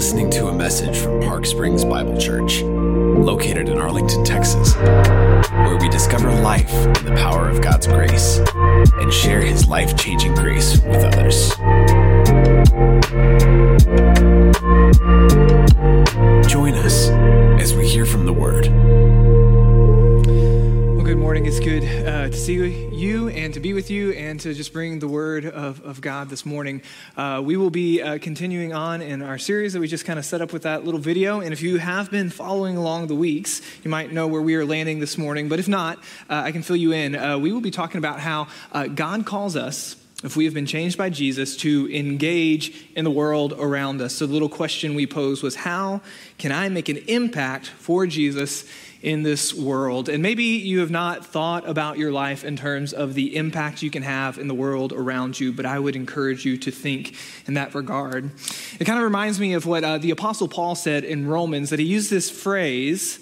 listening to a message from Park Springs Bible Church, located in Arlington, Texas, where we discover life in the power of God's grace and share His life changing grace with others. Join us as we hear from the Word. Well, good morning. It's good uh, to see you and to be with you and to just bring the of, God this morning. Uh, we will be uh, continuing on in our series that we just kind of set up with that little video. And if you have been following along the weeks, you might know where we are landing this morning. But if not, uh, I can fill you in. Uh, we will be talking about how uh, God calls us if we have been changed by Jesus, to engage in the world around us. So, the little question we posed was how can I make an impact for Jesus in this world? And maybe you have not thought about your life in terms of the impact you can have in the world around you, but I would encourage you to think in that regard. It kind of reminds me of what uh, the Apostle Paul said in Romans, that he used this phrase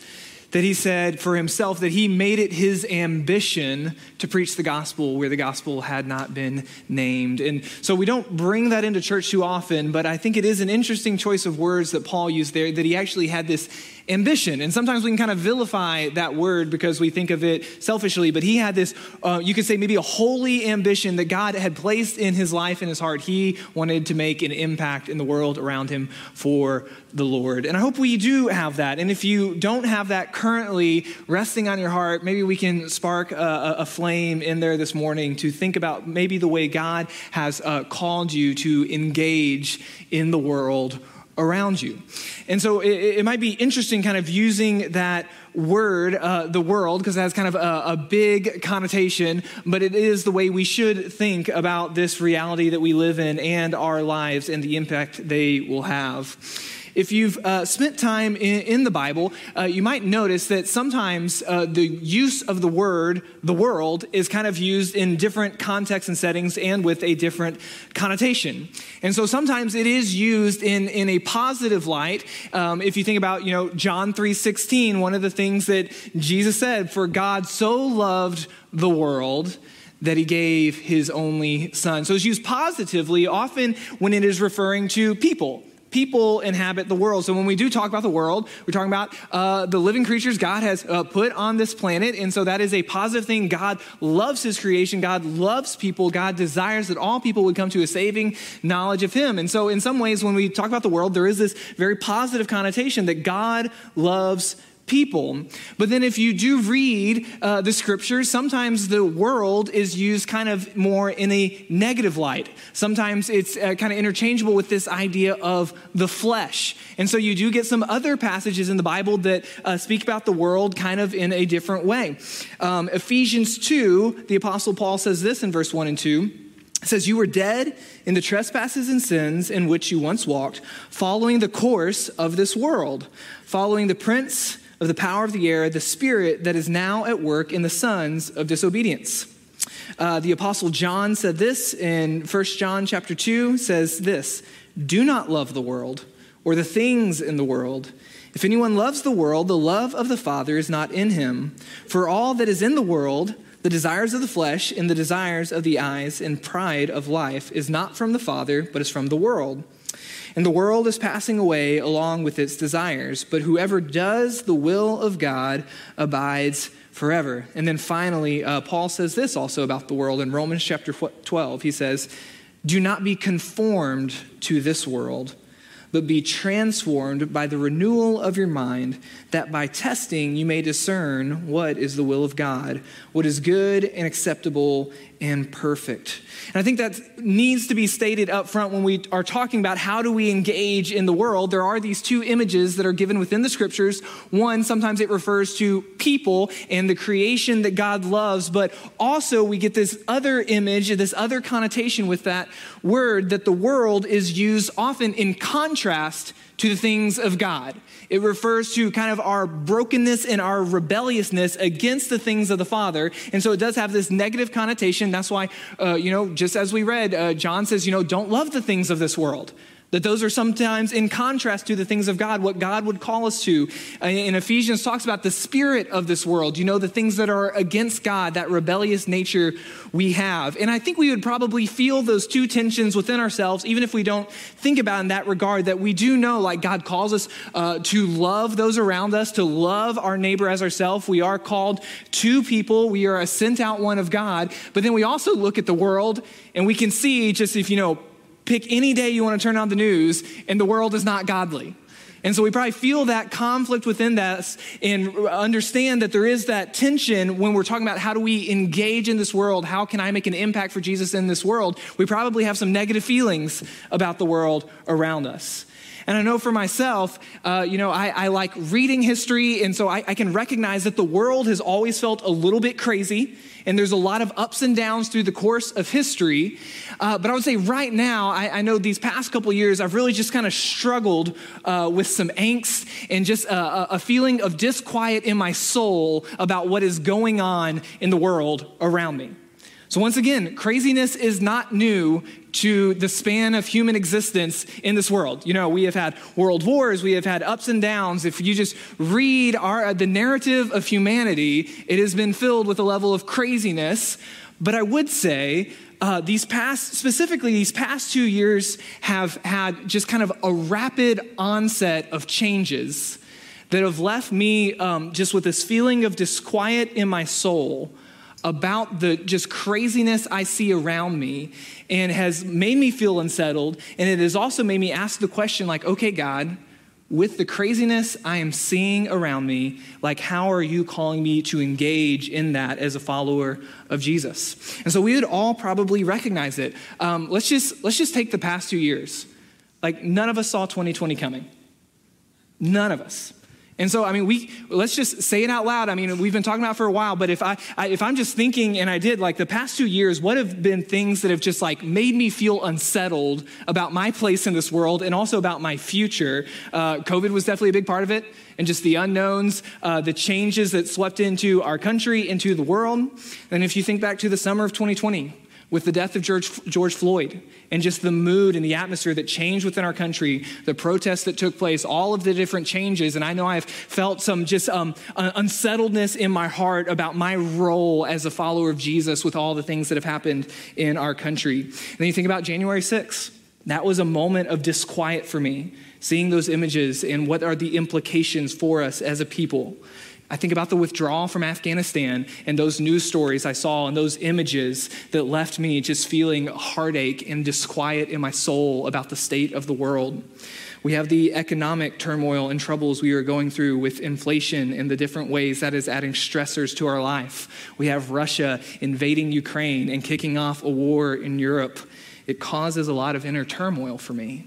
that he said for himself that he made it his ambition to preach the gospel where the gospel had not been named. And so we don't bring that into church too often, but I think it is an interesting choice of words that Paul used there, that he actually had this ambition. And sometimes we can kind of vilify that word because we think of it selfishly, but he had this, uh, you could say maybe a holy ambition that God had placed in his life and his heart. He wanted to make an impact in the world around him for the Lord. And I hope we do have that. And if you don't have that currently resting on your heart, maybe we can spark a, a flame in there this morning to think about maybe the way God has uh, called you to engage in the world around you. And so it, it, might be interesting kind of using that word, uh, the world, because it has kind of a, a, big connotation, but it is the way we should think about this reality that we live in and our lives and the impact they will have. If you've uh, spent time in, in the Bible, uh, you might notice that sometimes uh, the use of the word, the world, is kind of used in different contexts and settings and with a different connotation. And so sometimes it is used in, in a positive light. Um, if you think about, you know, John 3.16, one of the things that Jesus said, for God so loved the world that he gave his only son. So it's used positively often when it is referring to people people inhabit the world. So when we do talk about the world, we're talking about uh, the living creatures God has uh, put on this planet. And so that is a positive thing. God loves his creation. God loves people. God desires that all people would come to a saving knowledge of him. And so in some ways, when we talk about the world, there is this very positive connotation that God loves people. But then, if you do read uh, the scriptures, sometimes the world is used kind of more in a negative light. Sometimes it's uh, kind of interchangeable with this idea of the flesh. And so, you do get some other passages in the Bible that uh, speak about the world kind of in a different way. Um, Ephesians 2, the Apostle Paul says this in verse 1 and 2. It says, You were dead in the trespasses and sins in which you once walked, following the course of this world, following the prince of the power of the air, the spirit that is now at work in the sons of disobedience. Uh, the apostle John said this in 1 John chapter 2 says this, "Do not love the world or the things in the world. If anyone loves the world, the love of the Father is not in him. For all that is in the world, the desires of the flesh and the desires of the eyes and pride of life is not from the Father, but is from the world." And the world is passing away along with its desires, but whoever does the will of God abides forever. And then finally, uh, Paul says this also about the world in Romans chapter 12. He says, Do not be conformed to this world but be transformed by the renewal of your mind, that by testing you may discern what is the will of God, what is good and acceptable and perfect. And I think that needs to be stated up front when we are talking about how do we engage in the world. There are these two images that are given within the scriptures. One, sometimes it refers to people and the creation that God loves, but also we get this other image, this other connotation with that word that the world is used often in contrast to the things of God. It refers to kind of our brokenness and our rebelliousness against the things of the Father. And so it does have this negative connotation. That's why, uh, you know, just as we read, uh, John says, you know, don't love the things of this world. That those are sometimes in contrast to the things of God, what God would call us to. In Ephesians talks about the spirit of this world, you know, the things that are against God, that rebellious nature we have. And I think we would probably feel those two tensions within ourselves, even if we don't think about in that regard, that we do know, like God calls us uh, to love those around us, to love our neighbor as ourselves. We are called to people. We are a sent out one of God. But then we also look at the world and we can see just if, you know, pick any day you want to turn on the news, and the world is not godly. And so we probably feel that conflict within us and understand that there is that tension when we're talking about how do we engage in this world? How can I make an impact for Jesus in this world? We probably have some negative feelings about the world around us. And I know for myself, uh, you know, I, I, like reading history, and so I, I can recognize that the world has always felt a little bit crazy, and there's a lot of ups and downs through the course of history. Uh, but I would say right now, I, I, know these past couple years, I've really just kind of struggled uh, with some angst and just a, a feeling of disquiet in my soul about what is going on in the world around me. So, once again, craziness is not new to the span of human existence in this world. You know, we have had world wars, we have had ups and downs. If you just read our, the narrative of humanity, it has been filled with a level of craziness. But I would say, uh, these past, specifically, these past two years have had just kind of a rapid onset of changes that have left me um, just with this feeling of disquiet in my soul about the just craziness I see around me and has made me feel unsettled. And it has also made me ask the question, like, okay, God, with the craziness I am seeing around me, like, how are you calling me to engage in that as a follower of Jesus? And so we would all probably recognize it. Um, let's, just, let's just take the past two years. Like, none of us saw 2020 coming. None of us. And so, I mean, we let's just say it out loud. I mean, we've been talking about for a while, but if I, I, if I'm just thinking, and I did, like the past two years, what have been things that have just like made me feel unsettled about my place in this world and also about my future? Uh, COVID was definitely a big part of it, and just the unknowns, uh, the changes that swept into our country, into the world. And if you think back to the summer of 2020, with the death of George, George, Floyd and just the mood and the atmosphere that changed within our country, the protests that took place, all of the different changes. And I know I've felt some just um, unsettledness in my heart about my role as a follower of Jesus with all the things that have happened in our country. And then you think about January 6th. That was a moment of disquiet for me, seeing those images and what are the implications for us as a people. I think about the withdrawal from Afghanistan and those news stories I saw and those images that left me just feeling heartache and disquiet in my soul about the state of the world. We have the economic turmoil and troubles we are going through with inflation and the different ways that is adding stressors to our life. We have Russia invading Ukraine and kicking off a war in Europe. It causes a lot of inner turmoil for me.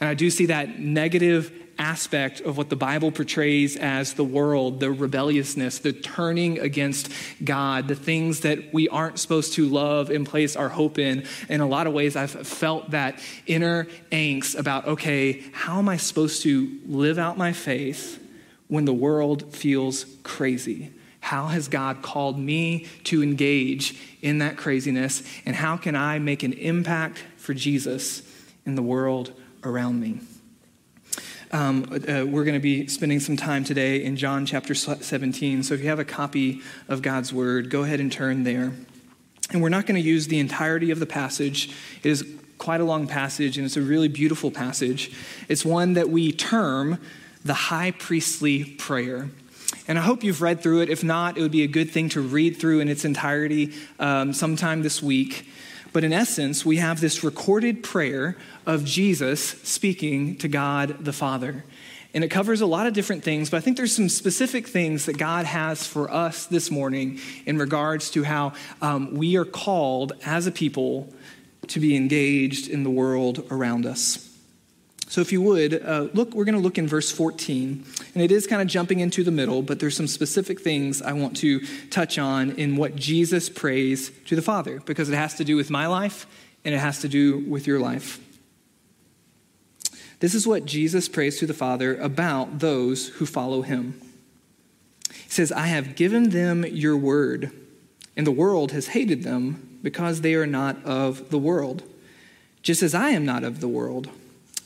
And I do see that negative aspect of what the Bible portrays as the world, the rebelliousness, the turning against God, the things that we aren't supposed to love and place our hope in. In a lot of ways, I've felt that inner angst about, okay, how am I supposed to live out my faith when the world feels crazy? How has God called me to engage in that craziness? And how can I make an impact for Jesus in the world around me? Um, uh, we're going to be spending some time today in John chapter 17. So if you have a copy of God's word, go ahead and turn there. And we're not going to use the entirety of the passage. It is quite a long passage, and it's a really beautiful passage. It's one that we term the high priestly prayer. And I hope you've read through it. If not, it would be a good thing to read through in its entirety um, sometime this week. But in essence, we have this recorded prayer of Jesus speaking to God the Father. And it covers a lot of different things, but I think there's some specific things that God has for us this morning in regards to how um, we are called as a people to be engaged in the world around us. So, if you would, uh, look, we're going to look in verse 14. And it is kind of jumping into the middle, but there's some specific things I want to touch on in what Jesus prays to the Father, because it has to do with my life and it has to do with your life. This is what Jesus prays to the Father about those who follow him. He says, I have given them your word, and the world has hated them because they are not of the world, just as I am not of the world.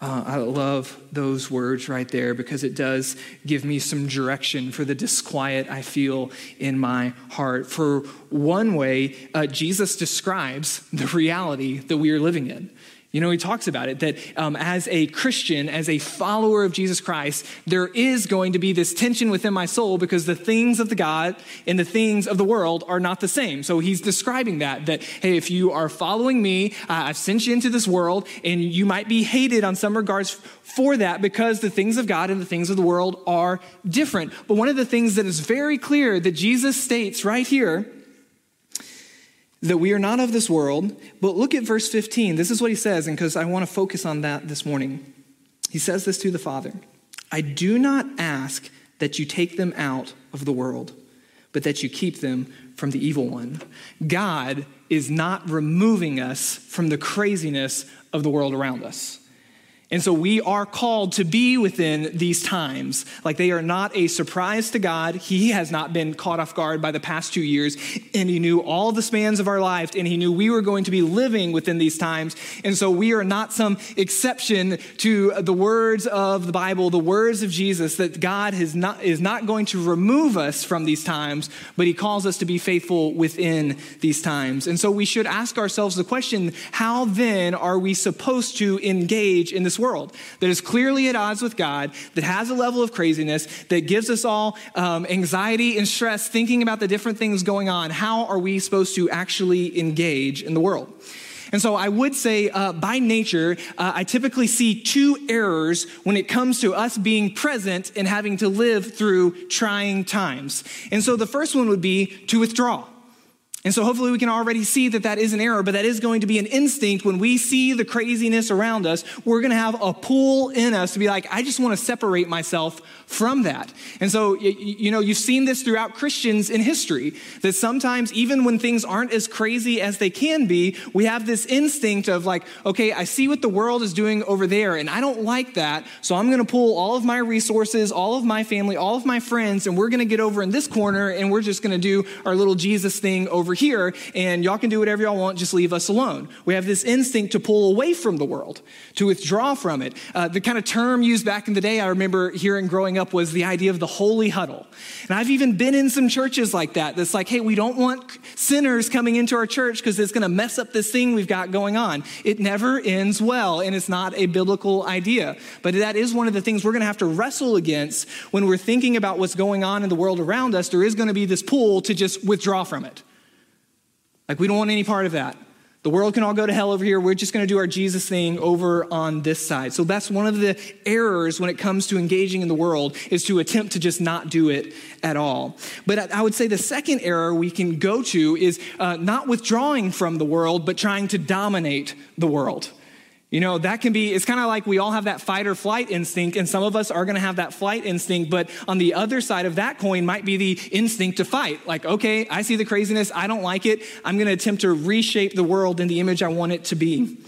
Uh, I love those words right there because it does give me some direction for the disquiet I feel in my heart. For one way, uh, Jesus describes the reality that we are living in. You know, he talks about it that um, as a Christian, as a follower of Jesus Christ, there is going to be this tension within my soul because the things of the God and the things of the world are not the same. So he's describing that, that, hey, if you are following me, uh, I've sent you into this world, and you might be hated on some regards for that because the things of God and the things of the world are different. But one of the things that is very clear that Jesus states right here that we are not of this world. But look at verse 15. This is what he says, and because I want to focus on that this morning. He says this to the Father I do not ask that you take them out of the world, but that you keep them from the evil one. God is not removing us from the craziness of the world around us. And so we are called to be within these times. Like they are not a surprise to God. He has not been caught off guard by the past two years. And He knew all the spans of our life. And He knew we were going to be living within these times. And so we are not some exception to the words of the Bible, the words of Jesus, that God is not, is not going to remove us from these times, but He calls us to be faithful within these times. And so we should ask ourselves the question how then are we supposed to engage in this? This world that is clearly at odds with God, that has a level of craziness, that gives us all um, anxiety and stress thinking about the different things going on. How are we supposed to actually engage in the world? And so I would say, uh, by nature, uh, I typically see two errors when it comes to us being present and having to live through trying times. And so the first one would be to withdraw. And so hopefully we can already see that that is an error, but that is going to be an instinct when we see the craziness around us. We're going to have a pull in us to be like, I just want to separate myself from that. And so, you know, you've seen this throughout Christians in history that sometimes, even when things aren't as crazy as they can be, we have this instinct of like, okay, I see what the world is doing over there, and I don't like that. So I'm going to pull all of my resources, all of my family, all of my friends, and we're going to get over in this corner and we're just going to do our little Jesus thing over here. And y'all can do whatever y'all want, just leave us alone. We have this instinct to pull away from the world, to withdraw from it. Uh, the kind of term used back in the day, I remember hearing growing up was the idea of the holy huddle. And I've even been in some churches like that that's like, hey, we don't want sinners coming into our church because it's going to mess up this thing we've got going on. It never ends well, and it's not a biblical idea. But that is one of the things we're going to have to wrestle against when we're thinking about what's going on in the world around us. There is going to be this pull to just withdraw from it. Like, we don't want any part of that. The world can all go to hell over here. We're just going to do our Jesus thing over on this side. So that's one of the errors when it comes to engaging in the world is to attempt to just not do it at all. But I would say the second error we can go to is uh, not withdrawing from the world, but trying to dominate the world. You know, that can be, it's kind of like we all have that fight or flight instinct, and some of us are going to have that flight instinct, but on the other side of that coin might be the instinct to fight. Like, okay, I see the craziness, I don't like it, I'm going to attempt to reshape the world in the image I want it to be.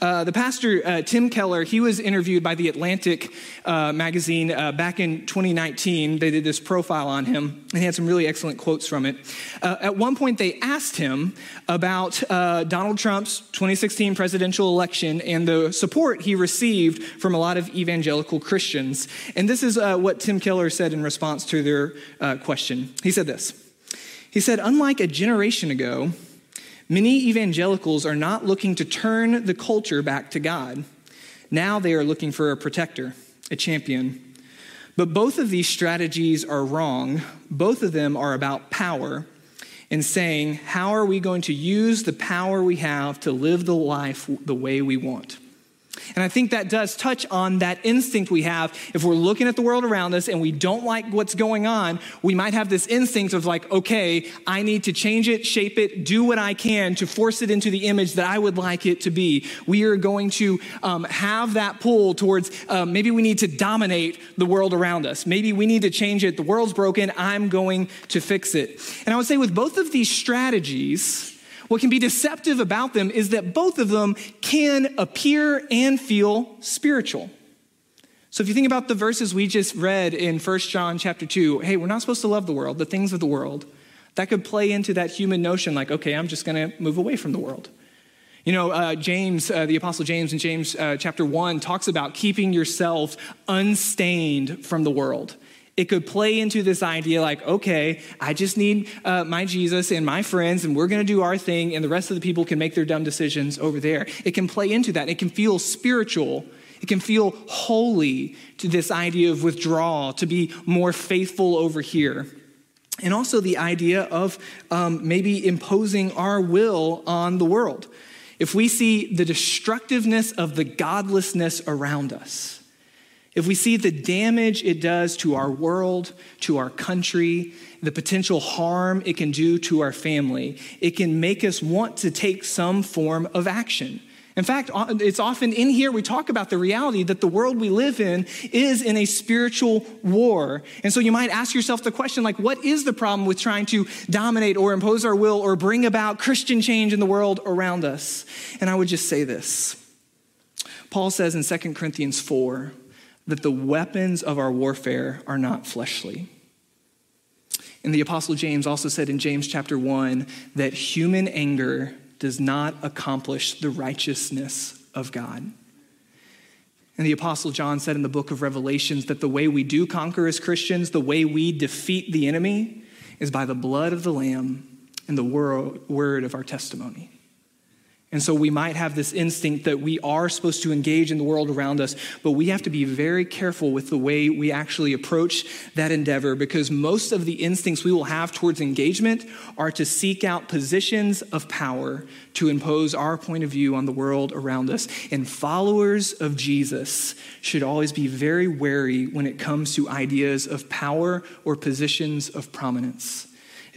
Uh, the pastor, uh, Tim Keller, he was interviewed by the Atlantic uh, magazine uh, back in 2019. They did this profile on him, and he had some really excellent quotes from it. Uh, at one point, they asked him about Donald Trump's 2016 presidential election and the support he received from a lot of evangelical Christians. And this is what Tim Keller said in response to their question. He said this He said, Unlike a generation ago, Many evangelicals are not looking to turn the culture back to God. Now they are looking for a protector, a champion. But both of these strategies are wrong. Both of them are about power and saying, how are we going to use the power we have to live the life the way we want? And I think that does touch on that instinct we have. If we're looking at the world around us and we don't like what's going on, we might have this instinct of like, okay, I need to change it, shape it, do what I can to force it into the image that I would like it to be. We are going to um, have that pull towards um, maybe we need to dominate the world around us. Maybe we need to change it. The world's broken. I'm going to fix it. And I would say with both of these strategies, what can be deceptive about them is that both of them can appear and feel spiritual. So if you think about the verses we just read in 1 John chapter 2, hey, we're not supposed to love the world, the things of the world. That could play into that human notion like, okay, I'm just going to move away from the world. You know, uh, James, uh, the Apostle James in James uh, chapter 1 talks about keeping yourself unstained from the world it could play into this idea like, okay, I just need uh, my Jesus and my friends, and we're going to do our thing, and the rest of the people can make their dumb decisions over there. It can play into that. It can feel spiritual. It can feel holy to this idea of withdrawal, to be more faithful over here. And also the idea of um, maybe imposing our will on the world. If we see the destructiveness of the godlessness around us, if we see the damage it does to our world, to our country, the potential harm it can do to our family, it can make us want to take some form of action. In fact, it's often in here we talk about the reality that the world we live in is in a spiritual war. And so you might ask yourself the question like, what is the problem with trying to dominate or impose our will or bring about Christian change in the world around us? And I would just say this Paul says in 2 Corinthians 4, that the weapons of our warfare are not fleshly. And the Apostle James also said in James chapter 1 that human anger does not accomplish the righteousness of God. And the Apostle John said in the book of Revelations that the way we do conquer as Christians, the way we defeat the enemy, is by the blood of the Lamb and the word of our testimony. And so we might have this instinct that we are supposed to engage in the world around us, but we have to be very careful with the way we actually approach that endeavor because most of the instincts we will have towards engagement are to seek out positions of power to impose our point of view on the world around us. And followers of Jesus should always be very wary when it comes to ideas of power or positions of prominence.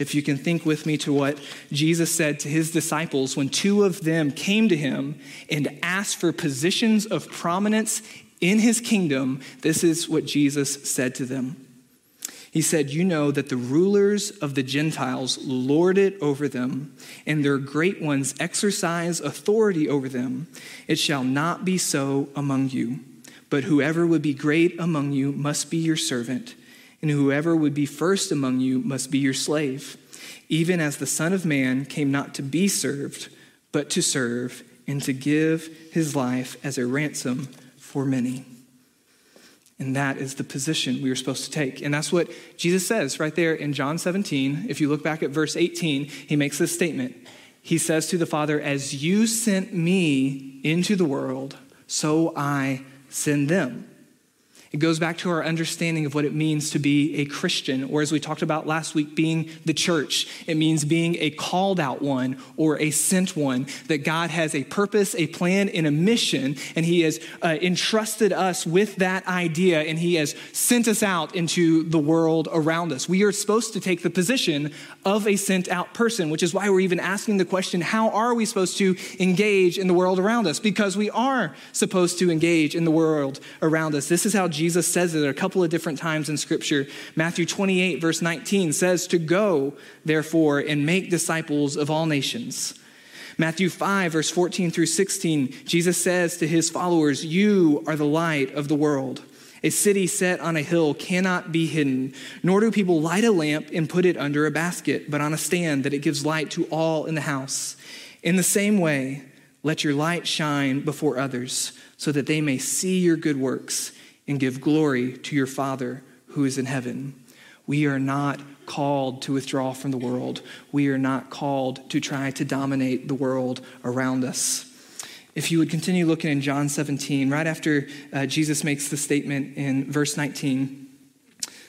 If you can think with me to what Jesus said to his disciples when two of them came to him and asked for positions of prominence in his kingdom, this is what Jesus said to them. He said, You know that the rulers of the Gentiles lord it over them, and their great ones exercise authority over them. It shall not be so among you. But whoever would be great among you must be your servant and whoever would be first among you must be your slave, even as the Son of Man came not to be served, but to serve and to give his life as a ransom for many. And that is the position we are supposed to take. And that's what Jesus says right there in John 17. If you look back at verse 18, he makes this statement. He says to the Father, As you sent me into the world, so I send them. It goes back to our understanding of what it means to be a Christian, or as we talked about last week, being the church. It means being a called out one or a sent one, that God has a purpose, a plan, and a mission, and He has uh, entrusted us with that idea, and He has sent us out into the world around us. We are supposed to take the position of a sent out person, which is why we're even asking the question how are we supposed to engage in the world around us? Because we are supposed to engage in the world around us. This is how Jesus Jesus says it a couple of different times in Scripture. Matthew 28, verse 19 says, To go, therefore, and make disciples of all nations. Matthew 5, verse 14 through 16, Jesus says to his followers, You are the light of the world. A city set on a hill cannot be hidden, nor do people light a lamp and put it under a basket, but on a stand that it gives light to all in the house. In the same way, let your light shine before others, so that they may see your good works and give glory to your Father who is in heaven. We are not called to withdraw from the world. We are not called to try to dominate the world around us. If you would continue looking in John 17, right after uh, Jesus makes the statement in verse 19,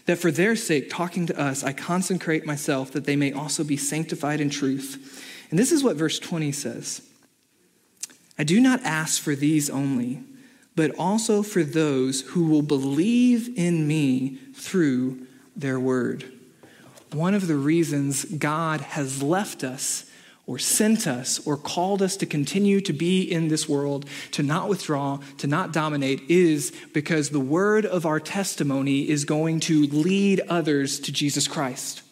that for their sake, talking to us, I consecrate myself that they may also be sanctified in truth. And this is what verse 20 says I do not ask for these only but also for those who will believe in me through their word. One of the reasons God has left us or sent us or called us to continue to be in this world, to not withdraw, to not dominate, is because the word of our testimony is going to lead others to Jesus Christ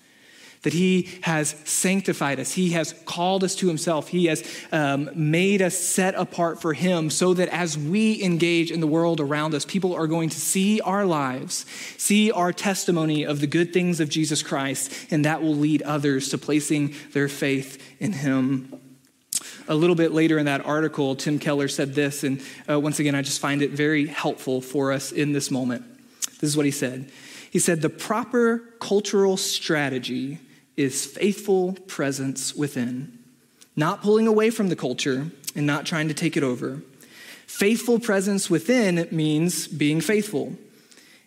that He has sanctified us. He has called us to Himself. He has um, made us set apart for Him so that as we engage in the world around us, people are going to see our lives, see our testimony of the good things of Jesus Christ, and that will lead others to placing their faith in Him. A little bit later in that article, Tim Keller said this, and uh, once again, I just find it very helpful for us in this moment. This is what he said. He said, The proper cultural strategy is faithful presence within, not pulling away from the culture and not trying to take it over. Faithful presence within means being faithful.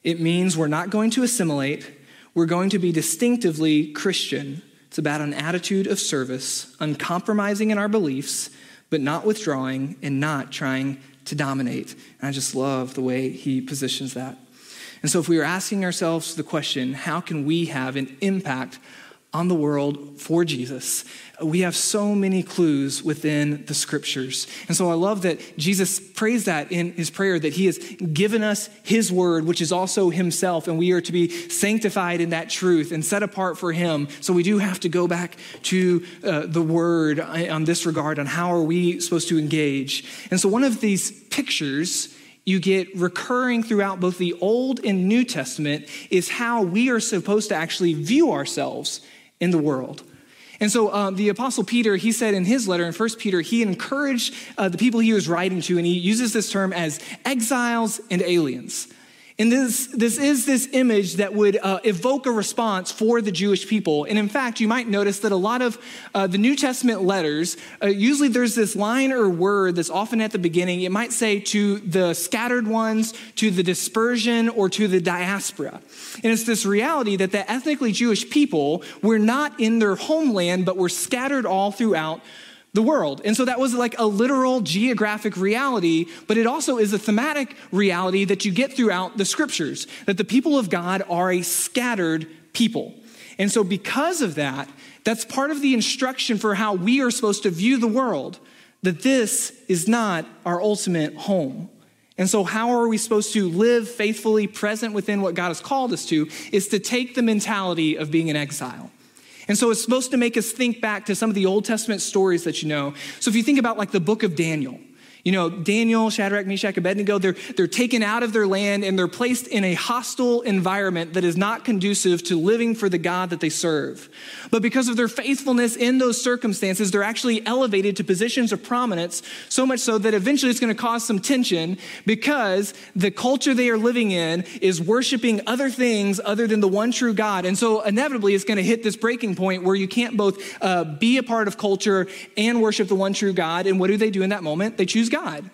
It means we're not going to assimilate, we're going to be distinctively Christian. It's about an attitude of service, uncompromising in our beliefs, but not withdrawing and not trying to dominate. And I just love the way he positions that. And so, if we were asking ourselves the question, how can we have an impact on the world for Jesus. We have so many clues within the scriptures. And so I love that Jesus prays that in his prayer that he has given us his word, which is also himself, and we are to be sanctified in that truth and set apart for him. So we do have to go back to uh, the word on this regard on how are we supposed to engage. And so one of these pictures you get recurring throughout both the Old and New Testament is how we are supposed to actually view ourselves in the world. And so um, the Apostle Peter, he said in his letter in 1 Peter, he encouraged uh, the people he was writing to, and he uses this term as exiles and aliens. And this, this is this image that would uh, evoke a response for the Jewish people. And in fact, you might notice that a lot of uh, the New Testament letters, uh, usually there's this line or word that's often at the beginning. It might say to the scattered ones, to the dispersion, or to the diaspora. And it's this reality that the ethnically Jewish people were not in their homeland, but were scattered all throughout the world. And so that was like a literal geographic reality, but it also is a thematic reality that you get throughout the scriptures that the people of God are a scattered people. And so, because of that, that's part of the instruction for how we are supposed to view the world that this is not our ultimate home. And so, how are we supposed to live faithfully present within what God has called us to? Is to take the mentality of being an exile. And so it's supposed to make us think back to some of the Old Testament stories that you know. So if you think about like the book of Daniel, you know, Daniel, Shadrach, Meshach, Abednego, they're, they're taken out of their land and they're placed in a hostile environment that is not conducive to living for the God that they serve. But because of their faithfulness in those circumstances, they're actually elevated to positions of prominence, so much so that eventually it's going to cause some tension because the culture they are living in is worshiping other things other than the one true God. And so inevitably it's going to hit this breaking point where you can't both uh, be a part of culture and worship the one true God. And what do they do in that moment? They choose God.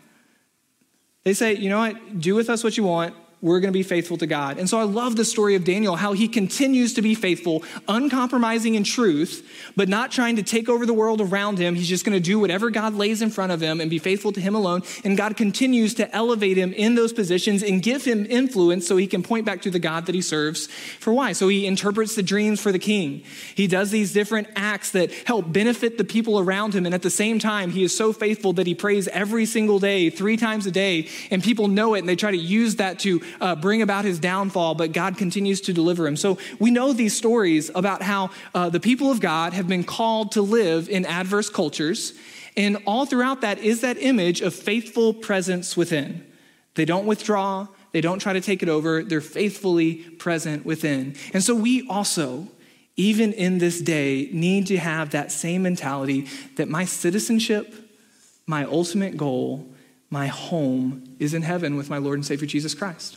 They say, you know what, do with us what you want we're going to be faithful to God. And so I love the story of Daniel, how he continues to be faithful, uncompromising in truth, but not trying to take over the world around him. He's just going to do whatever God lays in front of him and be faithful to him alone. And God continues to elevate him in those positions and give him influence so he can point back to the God that he serves. For why? So he interprets the dreams for the king. He does these different acts that help benefit the people around him. And at the same time, he is so faithful that he prays every single day, three times a day, and people know it and they try to use that to uh, bring about his downfall, but God continues to deliver him. So we know these stories about how uh, the people of God have been called to live in adverse cultures. And all throughout that is that image of faithful presence within. They don't withdraw, they don't try to take it over, they're faithfully present within. And so we also, even in this day, need to have that same mentality that my citizenship, my ultimate goal, my home is in heaven with my Lord and Savior Jesus Christ.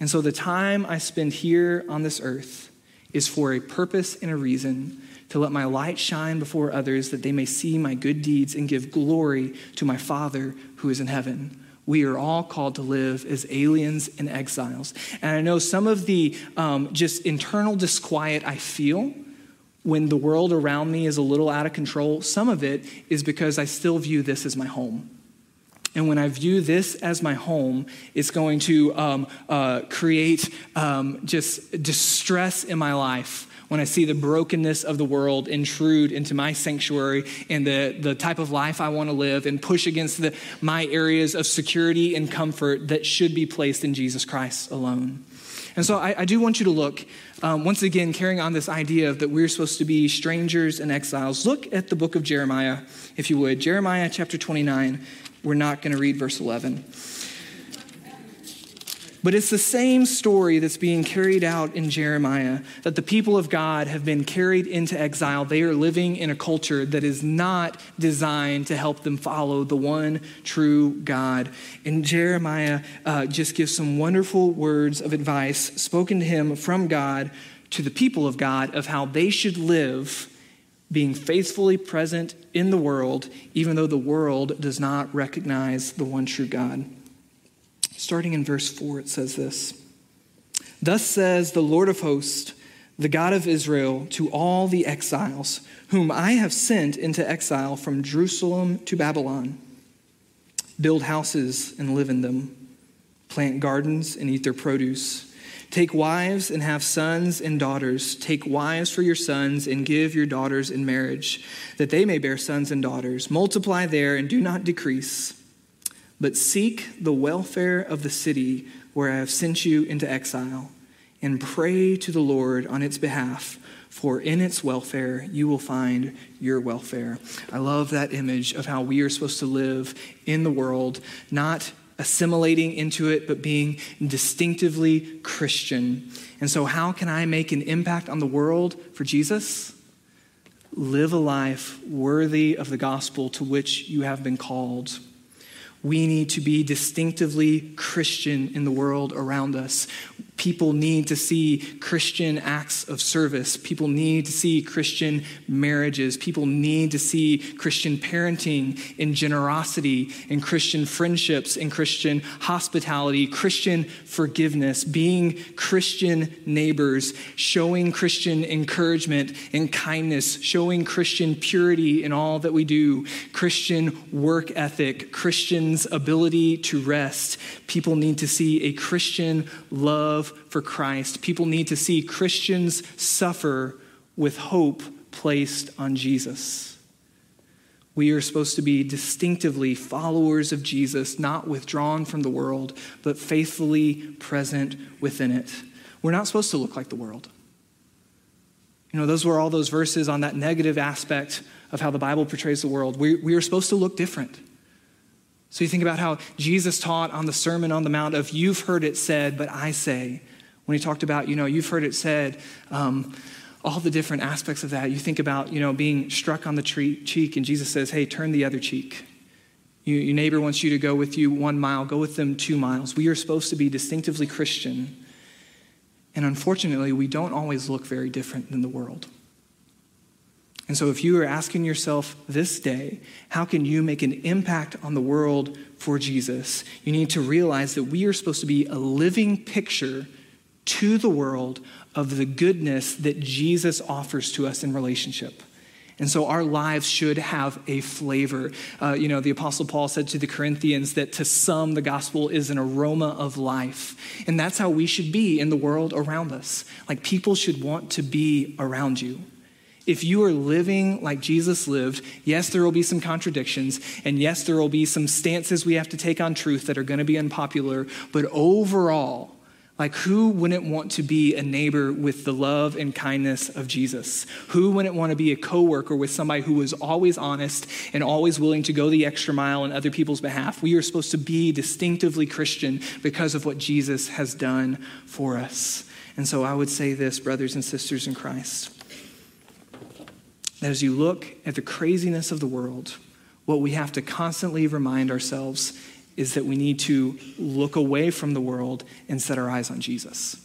And so the time I spend here on this earth is for a purpose and a reason to let my light shine before others that they may see my good deeds and give glory to my Father who is in heaven. We are all called to live as aliens and exiles. And I know some of the um, just internal disquiet I feel when the world around me is a little out of control, some of it is because I still view this as my home. And when I view this as my home, it's going to um, uh, create um, just distress in my life when I see the brokenness of the world intrude into my sanctuary and the, the type of life I want to live and push against the, my areas of security and comfort that should be placed in Jesus Christ alone. And so I, I do want you to look, um, once again, carrying on this idea of that we're supposed to be strangers and exiles. Look at the book of Jeremiah, if you would. Jeremiah chapter 29. We're not going to read verse 11. But it's the same story that's being carried out in Jeremiah that the people of God have been carried into exile. They are living in a culture that is not designed to help them follow the one true God. And Jeremiah uh, just gives some wonderful words of advice spoken to him from God to the people of God of how they should live being faithfully present in the world, even though the world does not recognize the one true God. Starting in verse 4, it says this Thus says the Lord of hosts, the God of Israel, to all the exiles, whom I have sent into exile from Jerusalem to Babylon. Build houses and live in them, plant gardens and eat their produce Take wives and have sons and daughters. Take wives for your sons and give your daughters in marriage, that they may bear sons and daughters. Multiply there and do not decrease. But seek the welfare of the city where I have sent you into exile, and pray to the Lord on its behalf, for in its welfare you will find your welfare. I love that image of how we are supposed to live in the world, not assimilating into it, but being distinctively Christian. And so, how can I make an impact on the world for Jesus? Live a life worthy of the gospel to which you have been called. We need to be distinctively Christian in the world around us. People need to see Christian acts of service. People need to see Christian marriages. People need to see Christian parenting and generosity and Christian friendships and Christian hospitality, Christian forgiveness, being Christian neighbors, showing Christian encouragement and kindness, showing Christian purity in all that we do, Christian work ethic, Christian's ability to rest. People need to see a Christian love for Christ. People need to see Christians suffer with hope placed on Jesus. We are supposed to be distinctively followers of Jesus, not withdrawn from the world, but faithfully present within it. We're not supposed to look like the world. You know, those were all those verses on that negative aspect of how the Bible portrays the world. We, we are supposed to look different. So you think about how Jesus taught on the Sermon on the Mount of, You've heard it said, but I say. When he talked about, you know, you've heard it said, um, all the different aspects of that. You think about, you know, being struck on the tree, cheek, and Jesus says, Hey, turn the other cheek. You, your neighbor wants you to go with you one mile, go with them two miles. We are supposed to be distinctively Christian. And unfortunately, we don't always look very different than the world. And so, if you are asking yourself this day, how can you make an impact on the world for Jesus? You need to realize that we are supposed to be a living picture to the world of the goodness that Jesus offers to us in relationship. And so our lives should have a flavor. Uh, you know, the Apostle Paul said to the Corinthians that to some the gospel is an aroma of life. And that's how we should be in the world around us. Like people should want to be around you if you are living like Jesus lived, yes, there will be some contradictions, and yes, there will be some stances we have to take on truth that are going to be unpopular, but overall, like, who wouldn't want to be a neighbor with the love and kindness of Jesus? Who wouldn't want to be a coworker with somebody who was always honest and always willing to go the extra mile on other people's behalf? We are supposed to be distinctively Christian because of what Jesus has done for us. And so I would say this, brothers and sisters in Christ that as you look at the craziness of the world, what we have to constantly remind ourselves is that we need to look away from the world and set our eyes on Jesus.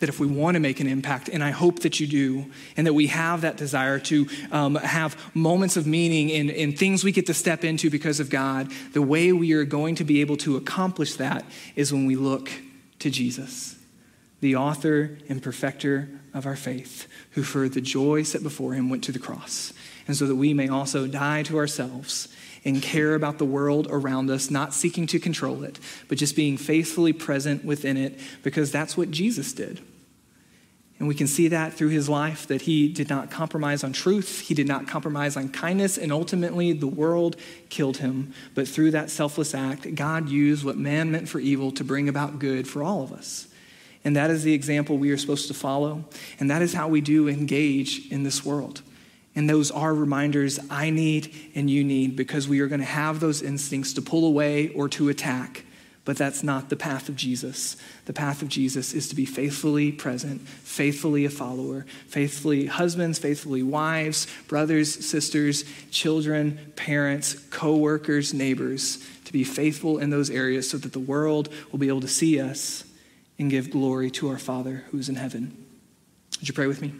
That if we want to make an impact, and I hope that you do, and that we have that desire to um, have moments of meaning in, in things we get to step into because of God, the way we are going to be able to accomplish that is when we look to Jesus, the author and perfecter of our faith, who for the joy set before him went to the cross, and so that we may also die to ourselves and care about the world around us, not seeking to control it, but just being faithfully present within it because that's what Jesus did. And we can see that through his life that he did not compromise on truth, he did not compromise on kindness, and ultimately the world killed him. But through that selfless act, God used what man meant for evil to bring about good for all of us. And that is the example we are supposed to follow. And that is how we do engage in this world. And those are reminders I need and you need because we are going to have those instincts to pull away or to attack. But that's not the path of Jesus. The path of Jesus is to be faithfully present, faithfully a follower, faithfully husbands, faithfully wives, brothers, sisters, children, parents, co workers, neighbors, to be faithful in those areas so that the world will be able to see us and give glory to our Father who's in heaven. Would you pray with me?